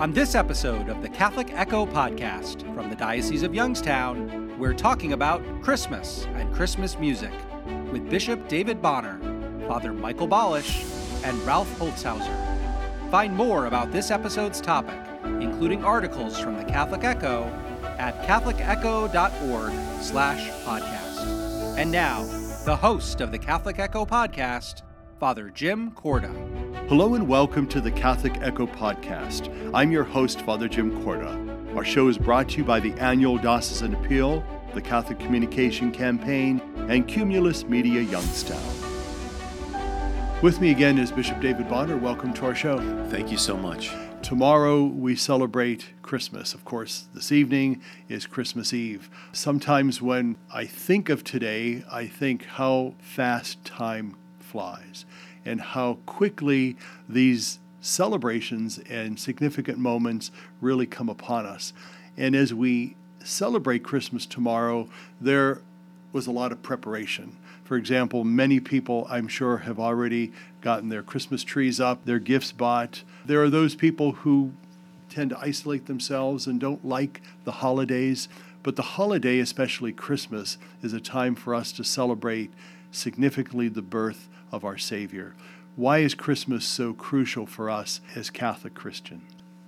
On this episode of the Catholic Echo podcast from the Diocese of Youngstown, we're talking about Christmas and Christmas music with Bishop David Bonnar, Father Michael Balash, and Ralph Holtzhauser. Find more about this episode's topic, including articles from the Catholic Echo, at catholicecho.org slash podcast. And now, the host of the Catholic Echo podcast, Father Jim Korda. Hello and welcome to the Catholic Echo Podcast. I'm your host, Father Jim Korda. Our show is brought to you by the annual Diocesan Appeal, the Catholic Communication Campaign, and Cumulus Media Youngstown. With me again is Bishop David Bonnar. Welcome to our show. Thank you so much. Tomorrow we celebrate Christmas. Of course, this evening is Christmas Eve. Sometimes when I think of today, I think how fast time flies and how quickly these celebrations and significant moments really come upon us. And as we celebrate Christmas tomorrow, there was a lot of preparation. For example, many people, I'm sure, have already gotten their Christmas trees up, their gifts bought. There are those people who tend to isolate themselves and don't like the holidays. But the holiday, especially Christmas, is a time for us to celebrate significantly the birth of our Savior. Why is Christmas so crucial for us as Catholic Christians?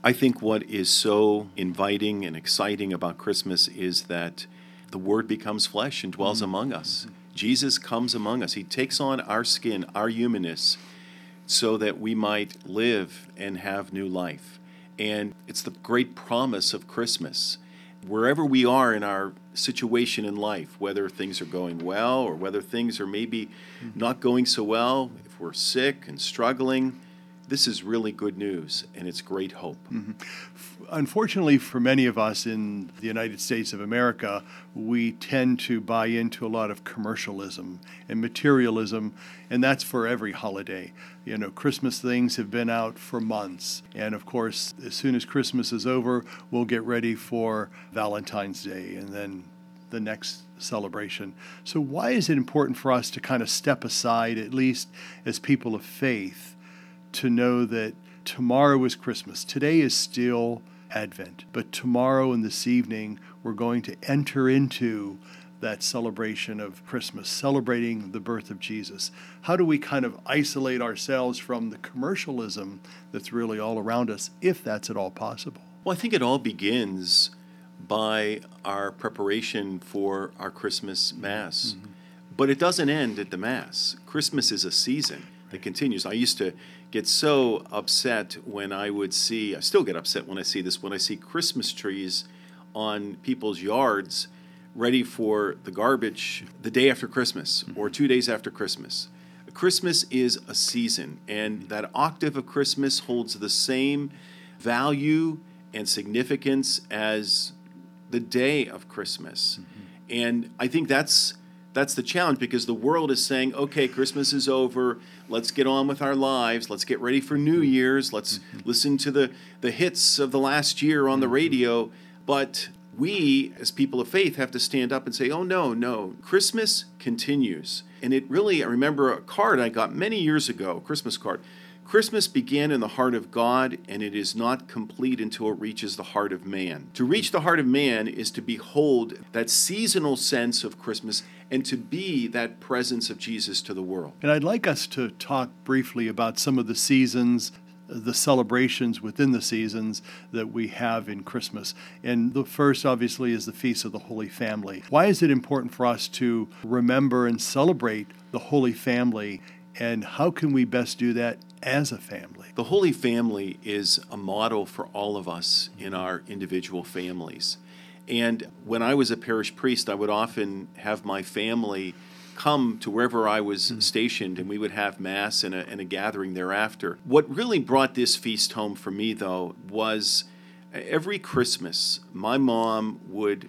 I think what is so inviting and exciting about Christmas is that the Word becomes flesh and dwells mm-hmm. among us. Jesus comes among us. He takes on our skin, our humanness, so that we might live and have new life. And it's the great promise of Christmas. Wherever we are in our situation in life, whether things are going well or whether things are maybe mm-hmm. not going so well, if we're sick and struggling, this is really good news and it's great hope. Mm-hmm. Unfortunately, for many of us in the United States of America, we tend to buy into a lot of commercialism and materialism, and that's for every holiday. You know, Christmas things have been out for months, and of course, as soon as Christmas is over, we'll get ready for Valentine's Day and then the next celebration. So, why is it important for us to kind of step aside, at least as people of faith? To know that tomorrow is Christmas. Today is still Advent, but tomorrow and this evening we're going to enter into that celebration of Christmas, celebrating the birth of Jesus. How do we kind of isolate ourselves from the commercialism that's really all around us, if that's at all possible? Well, I think it all begins by our preparation for our Christmas Mass. Mm-hmm. But it doesn't end at the Mass. Christmas is a season that continues. I used to get so upset when I would see, I still get upset when I see this, when I see Christmas trees on people's yards ready for the garbage the day after Christmas or two days after Christmas. Christmas is a season, and that octave of Christmas holds the same value and significance as the day of Christmas. Mm-hmm. And I think that's that's the challenge because the world is saying, okay, Christmas is over. Let's get on with our lives. Let's get ready for New Year's. Let's mm-hmm. listen to the, the hits of the last year on the mm-hmm. radio. But we, as people of faith, have to stand up and say, oh, no, no. Christmas continues. And it really, I remember a card I got many years ago, a Christmas card Christmas began in the heart of God, and it is not complete until it reaches the heart of man. To reach the heart of man is to behold that seasonal sense of Christmas and to be that presence of Jesus to the world. And I'd like us to talk briefly about some of the seasons, the celebrations within the seasons that we have in Christmas. And the first, obviously, is the Feast of the Holy Family. Why is it important for us to remember and celebrate the Holy Family? And how can we best do that as a family? The Holy Family is a model for all of us in our individual families. And when I was a parish priest, I would often have my family come to wherever I was mm-hmm. stationed, and we would have Mass and a, and a gathering thereafter. What really brought this feast home for me, though, was every Christmas, my mom would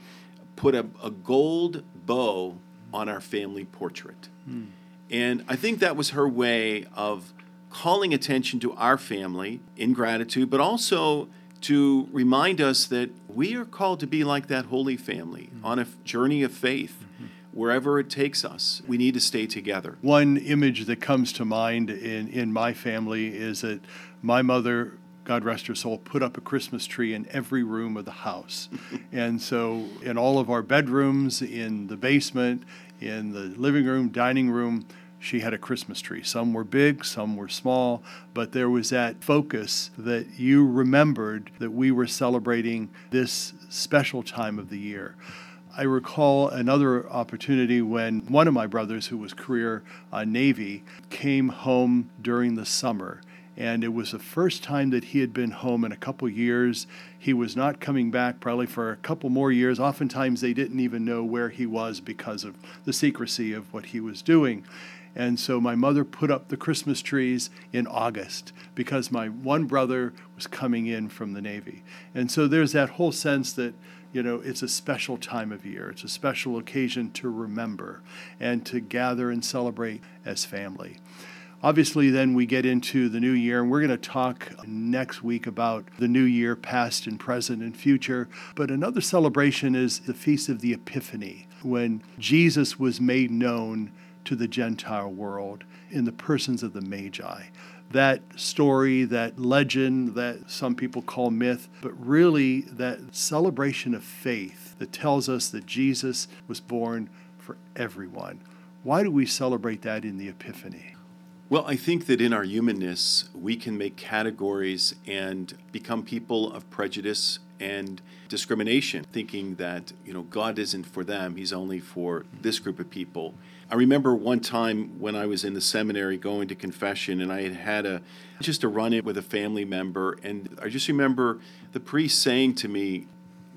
put a, a gold bow on our family portrait. Mm. And I think that was her way of calling attention to our family in gratitude, but also to remind us that we are called to be like that holy family mm-hmm. on a journey of faith. Mm-hmm. Wherever it takes us, we need to stay together. One image that comes to mind in, in my family is that my mother God rest her soul, put up a Christmas tree in every room of the house. and so, in all of our bedrooms, in the basement, in the living room, dining room, she had a Christmas tree. Some were big, some were small, but there was that focus that you remembered that we were celebrating this special time of the year. I recall another opportunity when one of my brothers, who was career uh, Navy, came home during the summer and it was the first time that he had been home in a couple years. He was not coming back probably for a couple more years. Oftentimes, they didn't even know where he was because of the secrecy of what he was doing. And so my mother put up the Christmas trees in August because my one brother was coming in from the Navy. And so there's that whole sense that, you know, it's a special time of year. It's a special occasion to remember and to gather and celebrate as family. Obviously, then we get into the new year, and we're going to talk next week about the new year, past and present and future. But another celebration is the Feast of the Epiphany, when Jesus was made known to the Gentile world in the persons of the Magi. That story, that legend that some people call myth, but really that celebration of faith that tells us that Jesus was born for everyone. Why do we celebrate that in the Epiphany? Well, I think that in our humanness, we can make categories and become people of prejudice and discrimination, thinking that, you know, God isn't for them, He's only for this group of people. I remember one time when I was in the seminary going to confession and I had had a just a run in with a family member and I just remember the priest saying to me,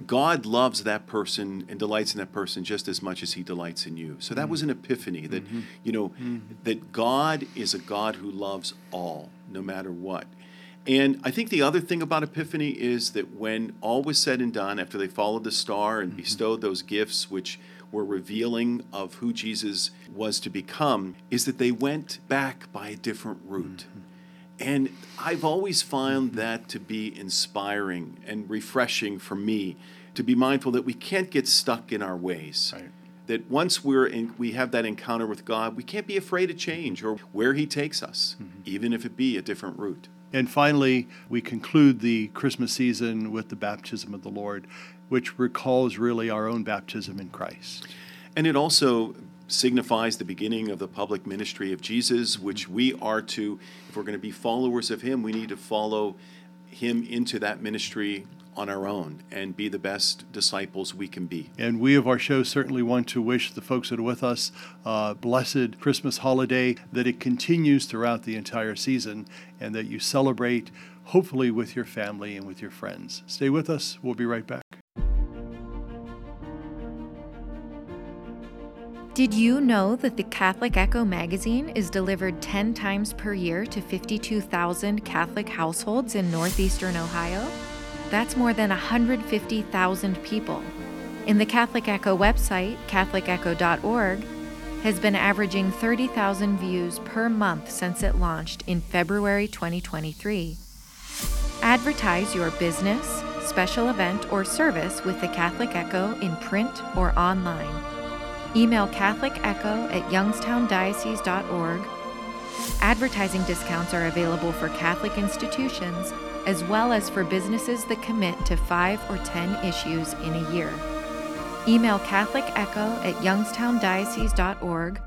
God loves that person and delights in that person just as much as he delights in you. So that was an epiphany that, mm-hmm. you know, mm-hmm. that God is a God who loves all, no matter what. And I think the other thing about Epiphany is that when all was said and done, after they followed the star and mm-hmm. bestowed those gifts, which were revealing of who Jesus was to become, is that they went back by a different route. Mm-hmm. And I've always found that to be inspiring and refreshing for me to be mindful that we can't get stuck in our ways. Right. That once we're in, we have that encounter with God, we can't be afraid of change or where He takes us, mm-hmm. even if it be a different route. And finally, we conclude the Christmas season with the baptism of the Lord, which recalls really our own baptism in Christ. And it also signifies the beginning of the public ministry of Jesus, which we are to, if we're going to be followers of Him, we need to follow Him into that ministry on our own and be the best disciples we can be. And we of our show certainly want to wish the folks that are with us a blessed Christmas holiday, that it continues throughout the entire season, and that you celebrate, hopefully, with your family and with your friends. Stay with us. We'll be right back. Did you know that the Catholic Echo magazine is delivered 10 times per year to 52,000 Catholic households in northeastern Ohio? That's more than 150,000 people. In the Catholic Echo website, catholicecho.org, has been averaging 30,000 views per month since it launched in February 2023. Advertise your business, special event, or service with the Catholic Echo in print or online. Email Catholic Echo at youngstowndiocese.org. Advertising discounts are available for Catholic institutions as well as for businesses that commit to five or ten issues in a year. Email Catholic Echo at youngstowndiocese.org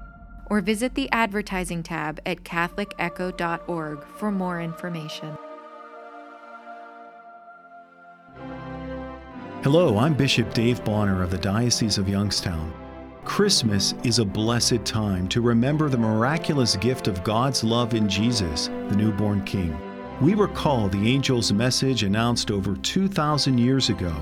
or visit the advertising tab at catholicecho.org for more information. Hello, I'm Bishop Dave Bonnar of the Diocese of Youngstown. Christmas is a blessed time to remember the miraculous gift of God's love in Jesus, the newborn King. We recall the angel's message announced over 2,000 years ago.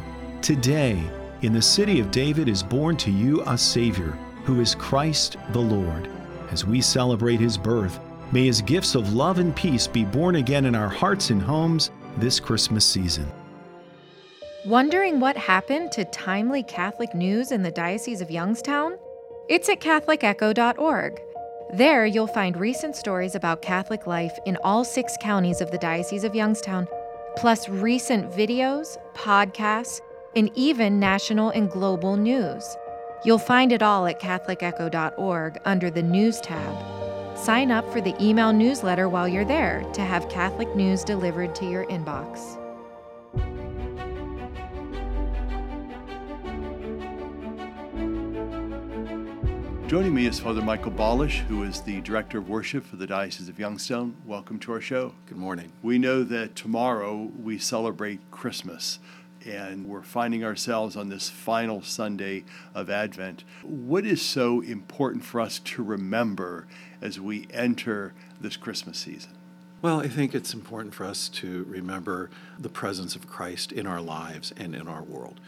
Today, in the city of David is born to you a Savior, who is Christ the Lord. As we celebrate his birth, may his gifts of love and peace be born again in our hearts and homes this Christmas season. Wondering what happened to timely Catholic news in the Diocese of Youngstown? It's at CatholicEcho.org. There, you'll find recent stories about Catholic life in all six counties of the Diocese of Youngstown, plus recent videos, podcasts, and even national and global news. You'll find it all at CatholicEcho.org under the News tab. Sign up for the email newsletter while you're there to have Catholic news delivered to your inbox. Joining me is Father Michael Balash, who is the Director of Worship for the Diocese of Youngstown. Welcome to our show. Good morning. We know that tomorrow we celebrate Christmas, and we're finding ourselves on this final Sunday of Advent. What is so important for us to remember as we enter this Christmas season? Well, I think it's important for us to remember the presence of Christ in our lives and in our world.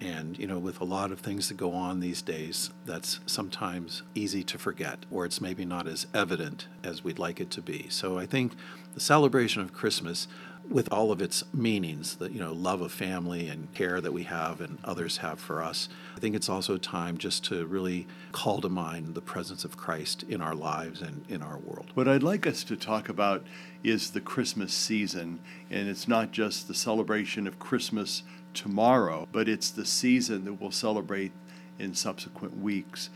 And, you know, with a lot of things that go on these days, that's sometimes easy to forget, or it's maybe not as evident as we'd like it to be. So I think the celebration of Christmas, with all of its meanings, the, you know, love of family and care that we have and others have for us, I think it's also time just to really call to mind the presence of Christ in our lives and in our world. What I'd like us to talk about is the Christmas season, and it's not just the celebration of Christmas tomorrow, but it's the season that we'll celebrate in subsequent weeks.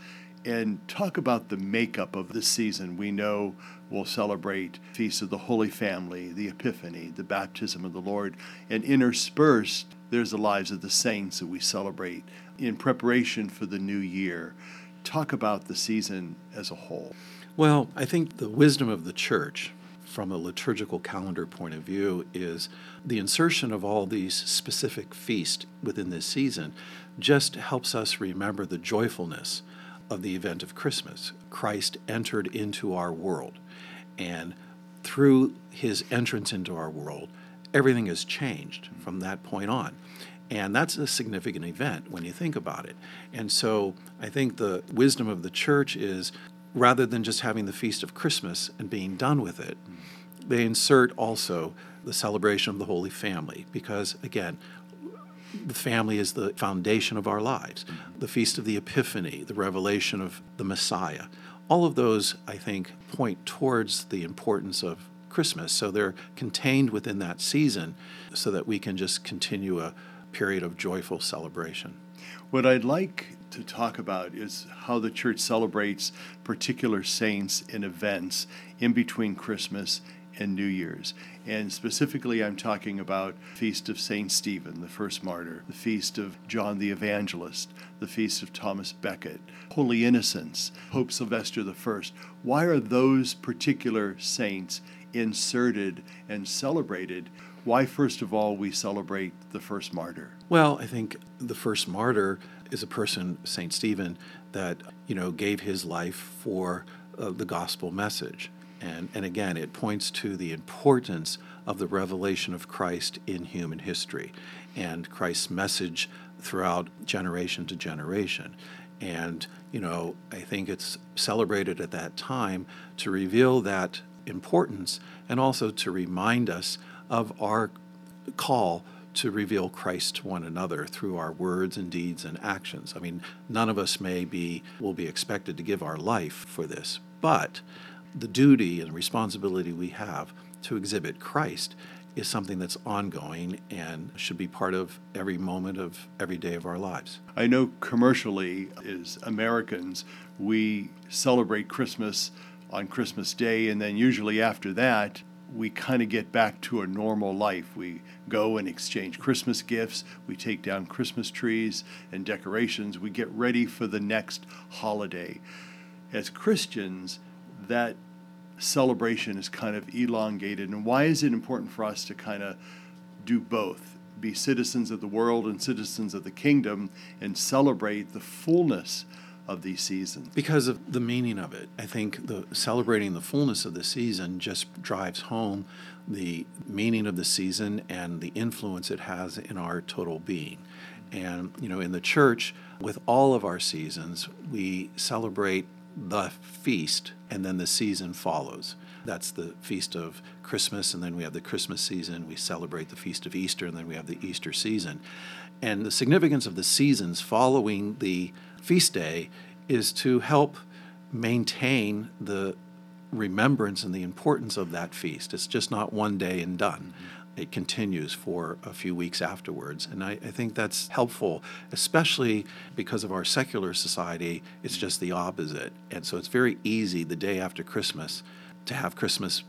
And talk about the makeup of the season. We know we'll celebrate Feast of the Holy Family, the Epiphany, the baptism of the Lord, and interspersed, there's the lives of the saints that we celebrate in preparation for the new year. Talk about the season as a whole. Well, I think the wisdom of the church from a liturgical calendar point of view is the insertion of all these specific feasts within this season just helps us remember the joyfulness of the event of Christmas. Christ entered into our world, and through his entrance into our world, everything has changed from that point on. And that's a significant event when you think about it. And so I think the wisdom of the church is rather than just having the Feast of Christmas and being done with it, they insert also the celebration of the Holy Family because, again, the family is the foundation of our lives. The Feast of the Epiphany, the revelation of the Messiah, all of those, I think, point towards the importance of Christmas. So they're contained within that season so that we can just continue a period of joyful celebration. What I'd like to talk about is how the church celebrates particular saints and events in between Christmas and New Year's. And specifically, I'm talking about Feast of Saint Stephen, the first martyr, the Feast of John the Evangelist, the Feast of Thomas Becket, Holy Innocents, Pope Sylvester I. Why are those particular saints inserted and celebrated? Why, first of all, we celebrate the first martyr? Well, I think the first martyr is a person, Saint Stephen, that you know gave his life for uh, the gospel message. And, and again, it points to the importance of the revelation of Christ in human history and Christ's message throughout generation to generation. And, you know, I think it's celebrated at that time to reveal that importance and also to remind us of our call to reveal Christ to one another through our words and deeds and actions. I mean, none of us may be will be expected to give our life for this, but the duty and responsibility we have to exhibit Christ is something that's ongoing and should be part of every moment of every day of our lives. I know commercially, as Americans, we celebrate Christmas on Christmas Day, and then usually after that, we kind of get back to a normal life. We go and exchange Christmas gifts, we take down Christmas trees and decorations, we get ready for the next holiday. As Christians, that celebration is kind of elongated. And why is it important for us to kind of do both? Be citizens of the world and citizens of the kingdom and celebrate the fullness of these seasons. Because of the meaning of it. I think the celebrating the fullness of the season just drives home the meaning of the season and the influence it has in our total being. And you know, in the church, with all of our seasons, we celebrate the feast, and then the season follows. That's the feast of Christmas, and then we have the Christmas season. We celebrate the feast of Easter, and then we have the Easter season. And the significance of the seasons following the feast day is to help maintain the remembrance and the importance of that feast. It's just not one day and done. it continues for a few weeks afterwards. And I, I, think that's helpful, especially because of our secular society. It's just the opposite. And so it's very easy the day after Christmas to have Christmas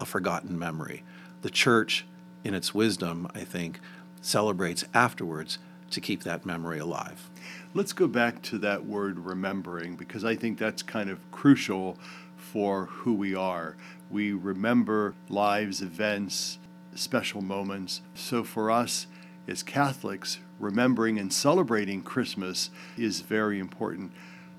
a forgotten memory. The church, in its wisdom, I think, celebrates afterwards to keep that memory alive. Let's go back to that word remembering because I think that's kind of crucial for who we are. We remember lives, events, special moments. So for us as Catholics, remembering and celebrating Christmas is very important.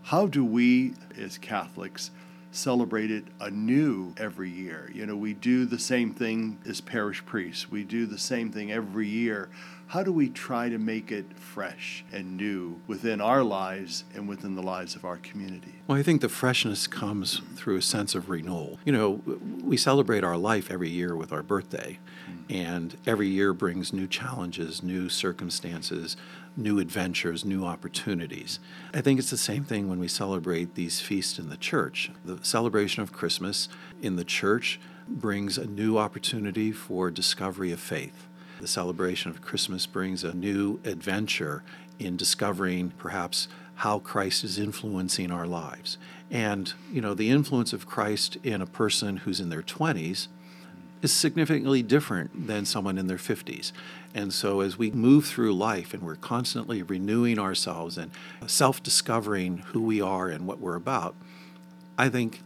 How do we as Catholics celebrate it anew every year? You know, we do the same thing as parish priests, we do the same thing every year. How do we try to make it fresh and new within our lives and within the lives of our community? Well, I think the freshness comes through a sense of renewal. You know, we celebrate our life every year with our birthday, hmm. and every year brings new challenges, new circumstances, new adventures, new opportunities. I think it's the same thing when we celebrate these feasts in the church. The celebration of Christmas in the church brings a new opportunity for discovery of faith the celebration of Christmas brings a new adventure in discovering perhaps how Christ is influencing our lives. And, you know, the influence of Christ in a person who's in their 20s is significantly different than someone in their 50s. And so, as we move through life and we're constantly renewing ourselves and self discovering who we are and what we're about, I think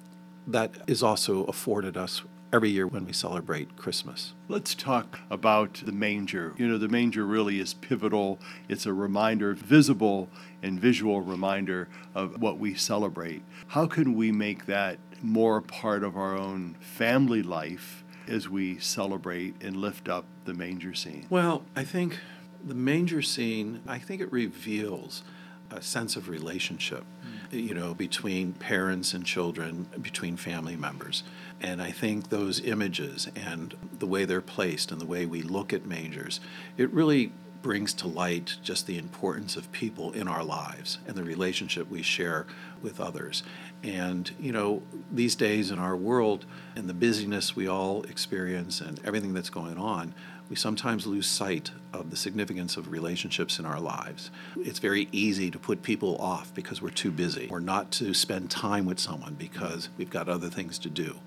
that is also afforded us every year when we celebrate Christmas. Let's talk about the manger. You know, the manger really is pivotal. It's a reminder, visible and visual reminder of what we celebrate. How can we make that more part of our own family life as we celebrate and lift up the manger scene? Well, I think the manger scene, I think it reveals a sense of relationship. You know, between parents and children, between family members. And I think those images and the way they're placed and the way we look at mangers, it really brings to light just the importance of people in our lives and the relationship we share with others. And, you know, these days in our world and the busyness we all experience and everything that's going on, we sometimes lose sight of the significance of relationships in our lives. It's very easy to put people off because we're too busy or not to spend time with someone because we've got other things to do.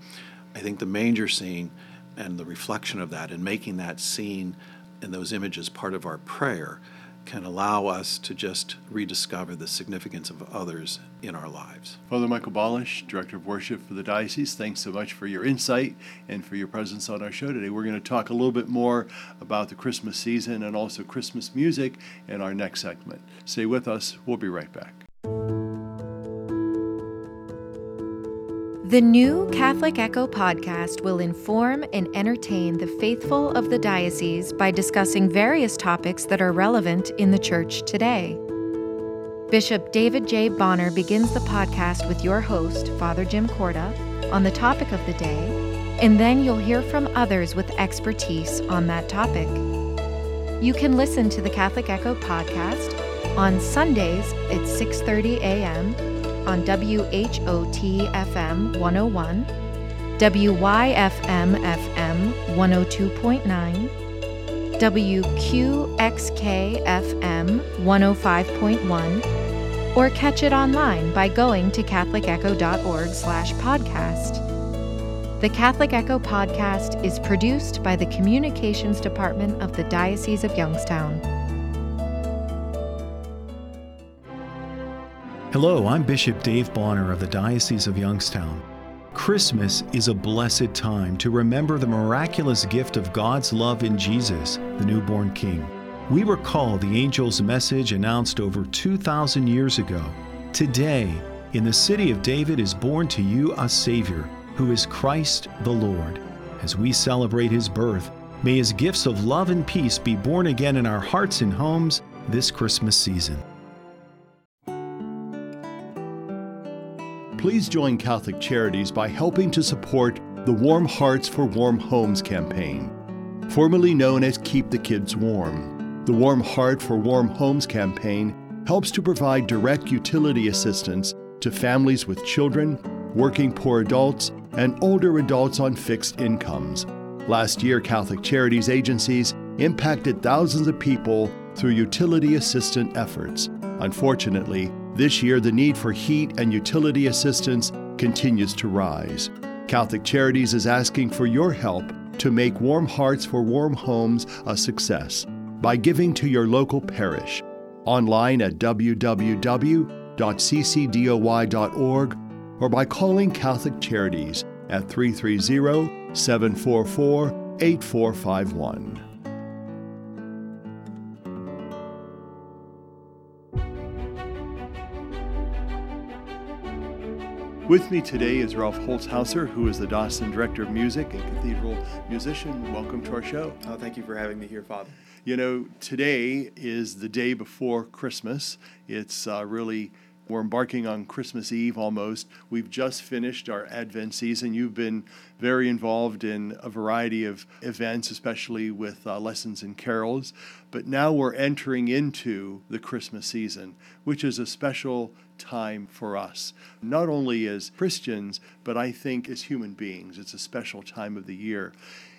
I think the manger scene and the reflection of that and making that scene and those images part of our prayer can allow us to just rediscover the significance of others in our lives. Father Michael Balash, Director of Worship for the Diocese, thanks so much for your insight and for your presence on our show today. We're going to talk a little bit more about the Christmas season and also Christmas music in our next segment. Stay with us, we'll be right back. The new Catholic Echo podcast will inform and entertain the faithful of the diocese by discussing various topics that are relevant in the church today. Bishop David J. Bonnar begins the podcast with your host, Father Jim Korda, on the topic of the day, and then you'll hear from others with expertise on that topic. You can listen to the Catholic Echo podcast on Sundays at 6:30 a.m on WHOT FM 101, WYFM FM 102.9, WQXK FM 105.1, or catch it online by going to catholicecho.org slash podcast. The Catholic Echo podcast is produced by the Communications Department of the Diocese of Youngstown. Hello, I'm Bishop Dave Bonnar of the Diocese of Youngstown. Christmas is a blessed time to remember the miraculous gift of God's love in Jesus, the newborn King. We recall the angel's message announced over 2,000 years ago. Today, in the city of David is born to you a Savior, who is Christ the Lord. As we celebrate his birth, may his gifts of love and peace be born again in our hearts and homes this Christmas season. Please join Catholic Charities by helping to support the Warm Hearts for Warm Homes campaign, formerly known as Keep the Kids Warm. The Warm Heart for Warm Homes campaign helps to provide direct utility assistance to families with children, working poor adults, and older adults on fixed incomes. Last year, Catholic Charities agencies impacted thousands of people through utility assistant efforts. Unfortunately, this year the need for heat and utility assistance continues to rise. Catholic Charities is asking for your help to make Warm Hearts for Warm Homes a success by giving to your local parish. Online at www.ccdoy.org or by calling Catholic Charities at 330 744 8451. With me today is Ralph Holtzhauser, who is the Diocesan Director of Music and Cathedral Musician. Welcome to our show. Oh, thank you for having me here, Father. You know, today is the day before Christmas. It's uh, really we're embarking on Christmas Eve almost. We've just finished our Advent season. You've been very involved in a variety of events, especially with uh, lessons and carols. But now we're entering into the Christmas season, which is a special time for us, not only as Christians, but I think as human beings. It's a special time of the year.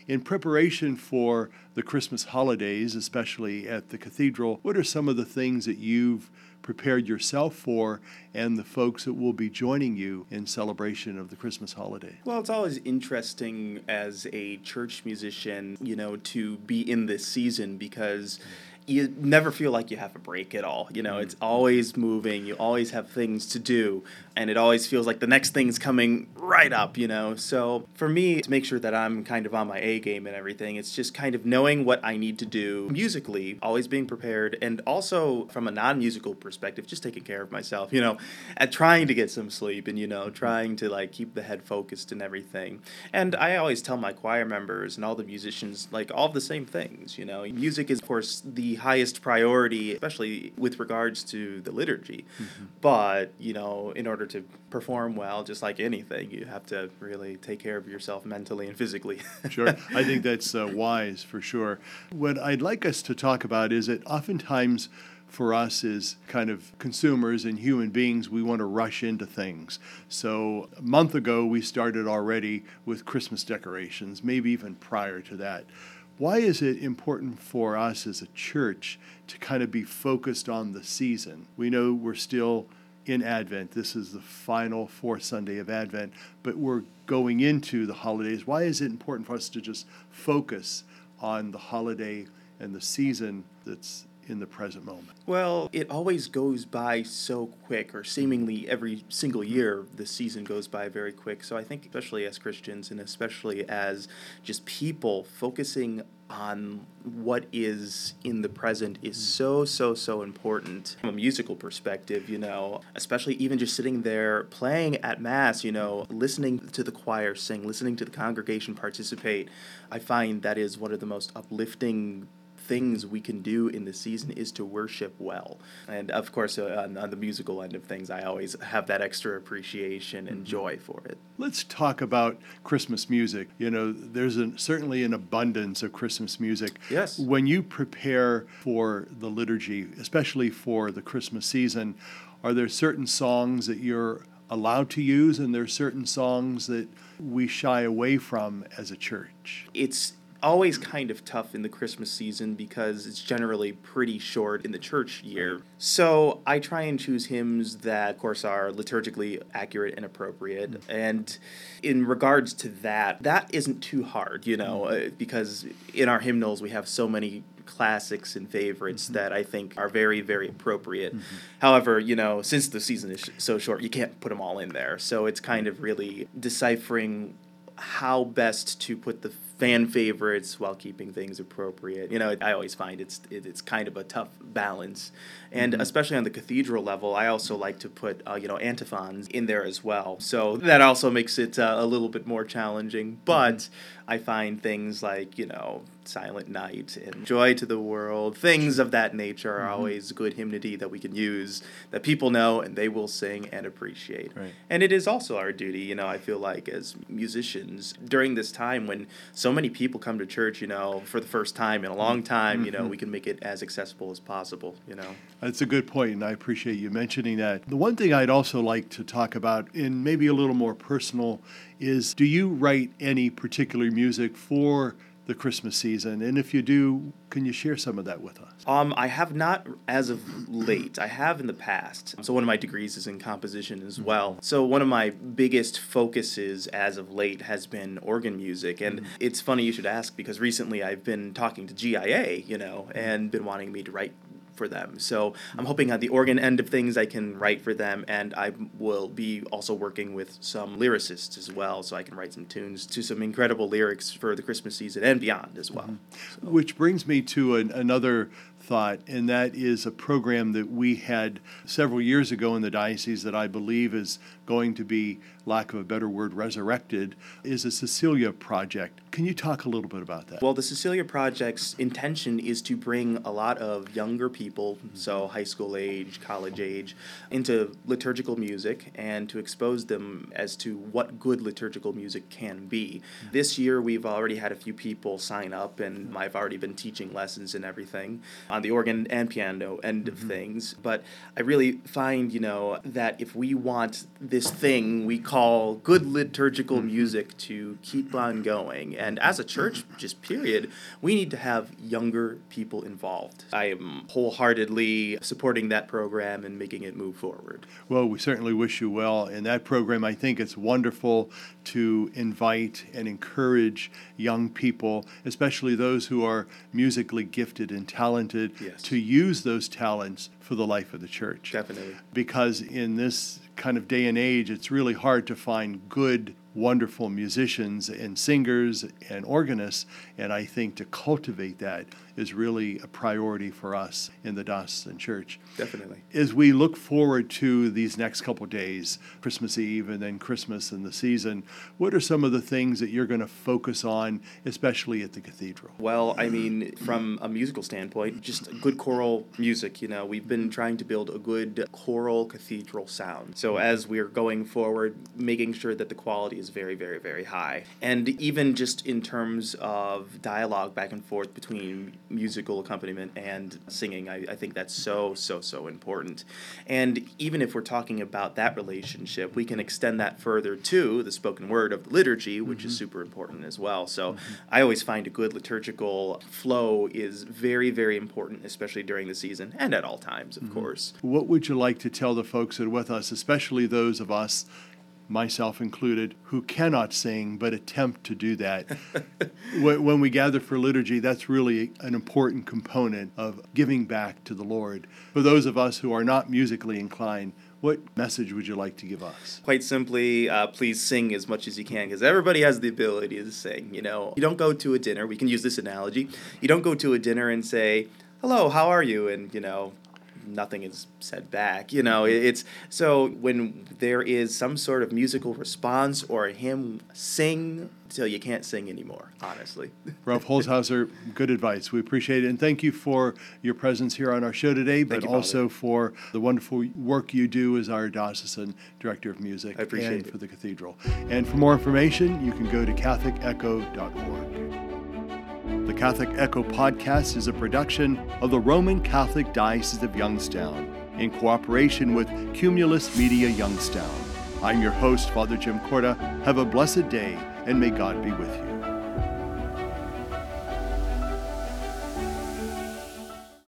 In preparation for the Christmas holidays, especially at the cathedral, what are some of the things that you've prepared yourself for and the folks that will be joining you in celebration of the Christmas holiday? Well, it's always interesting as a church musician, you know, to be in this season because you never feel like you have a break at all. You know, mm-hmm. it's always moving. You always have things to do, and it always feels like the next thing's coming right up. You know, so for me to make sure that I'm kind of on my A game and everything, it's just kind of knowing what I need to do musically, always being prepared, and also from a non-musical perspective, just taking care of myself. You know, at trying to get some sleep and you know trying to like keep the head focused and everything. And I always tell my choir members and all the musicians like all the same things. You know, music is of course the highest priority, especially with regards to the liturgy. Mm-hmm. But, you know, in order to perform well, just like anything, you have to really take care of yourself mentally and physically. sure. I think that's uh, wise for sure. What I'd like us to talk about is that oftentimes, for us as kind of consumers and human beings, we want to rush into things. So a month ago, we started already with Christmas decorations, maybe even prior to that. Why is it important for us as a church to kind of be focused on the season? We know we're still in Advent. This is the final fourth Sunday of Advent, but we're going into the holidays. Why is it important for us to just focus on the holiday and the season that's in the present moment? Well, it always goes by so quick, or seemingly every single year, the season goes by very quick. So I think, especially as Christians and especially as just people, focusing on what is in the present is mm. so so so important from a musical perspective you know especially even just sitting there playing at mass you know listening to the choir sing listening to the congregation participate i find that is one of the most uplifting things we can do in the season is to worship well. And of course, uh, on, on, the musical end of things, I always have that extra appreciation and mm-hmm. joy for it. Let's talk about Christmas music. You know, there's an, certainly an abundance of Christmas music. Yes. When you prepare for the liturgy, especially for the Christmas season, are there certain songs that you're allowed to use and there are certain songs that we shy away from as a church? It's always kind of tough in the Christmas season because it's generally pretty short in the church year. So I try and choose hymns that, of course, are liturgically accurate and appropriate. Mm-hmm. And in regards to that, that isn't too hard, you know, mm-hmm. because in our hymnals we have so many classics and favorites mm-hmm. that I think are very, very appropriate. Mm-hmm. However, you know, since the season is so short, you can't put them all in there. So it's kind of really deciphering how best to put the fan favorites while keeping things appropriate. You know, I always find it's it, it's kind of a tough balance, and mm-hmm. especially on the cathedral level, I also like to put uh, you know antiphons in there as well. So that also makes it uh, a little bit more challenging. But mm-hmm. I find things like you know Silent Night and Joy to the World. Things of that nature are always good hymnody that we can use that people know and they will sing and appreciate. Right. And it is also our duty, you know, I feel like as musicians during this time when so many people come to church, you know, for the first time in a long time, you know, we can make it as accessible as possible, you know. That's a good point, and I appreciate you mentioning that. The one thing I'd also like to talk about, in maybe a little more personal, is do you write any particular music for the Christmas season? And if you do, can you share some of that with us? Um, I have not as of late. I have in the past. So one of my degrees is in composition as mm-hmm. well. So one of my biggest focuses as of late has been organ music, and mm-hmm. it's funny you should ask because recently I've been talking to GIA, you know, mm-hmm. and been wanting me to write for them. So I'm hoping at the organ end of things I can write for them, and I will be also working with some lyricists as well, so I can write some tunes to some incredible lyrics for the Christmas season and beyond as well. Mm-hmm. Which brings me to an, another thought, and that is a program that we had several years ago in the diocese that I believe is going to be, lack of a better word, resurrected, is a Cecilia project. Can you talk a little bit about that? Well, the Cecilia Project's intention is to bring a lot of younger people, mm-hmm. so high school age, college age, into liturgical music and to expose them as to what good liturgical music can be. Mm-hmm. This year, we've already had a few people sign up, and mm-hmm. I've already been teaching lessons and everything on the organ and piano end of things. But I really find, you know, that if we want this thing we call good liturgical mm-hmm. music to keep on going, and as a church, mm-hmm. just period, we need to have younger people involved. I am wholeheartedly supporting that program and making it move forward. Well, we certainly wish you well in that program. I think it's wonderful to invite and encourage young people, especially those who are musically gifted and talented, Yes. to use those talents for the life of the church. Definitely. Because in this kind of day and age, it's really hard to find good, wonderful musicians and singers and organists. And I think to cultivate that is really a priority for us in the Diocesan Church. Definitely. As we look forward to these next couple days, Christmas Eve and then Christmas and the season, what are some of the things that you're going to focus on, especially at the cathedral? Well, I mean, from a musical standpoint, just good choral music. You know, we've been trying to build a good choral cathedral sound. So as we're going forward, making sure that the quality is very, very, very high. And even just in terms of dialogue back and forth between musical accompaniment and singing, I, I think that's so, so, so important. And even if we're talking about that relationship, we can extend that further to the spoken word of the liturgy, which is mm-hmm. super important as well. So I always find a good liturgical flow is very, very important, especially during the season and at all times, of mm-hmm. course. What would you like to tell the folks that are with us, especially those of us, myself included, who cannot sing but attempt to do that? when we gather for liturgy, that's really an important component of giving back to the Lord. For those of us who are not musically inclined, what message would you like to give us? Quite simply, uh, please sing as much as you can because everybody has the ability to sing. You know, you don't go to a dinner. We can use this analogy. You don't go to a dinner and say, "Hello, how are you?" and you know, nothing is said back. You know, mm-hmm. it's so when there is some sort of musical response or a hymn, sing till you can't sing anymore. Honestly. Ralph Holtzhauser, good advice. We appreciate it. And thank you for your presence here on our show today, but you, also for the wonderful work you do as our diocesan director of music I appreciate and it. for the cathedral. And for more information, you can go to catholicecho.org. The Catholic Echo podcast is a production of the Roman Catholic Diocese of Youngstown in cooperation with Cumulus Media Youngstown. I'm your host, Father Jim Korda. Have a blessed day, and may God be with you.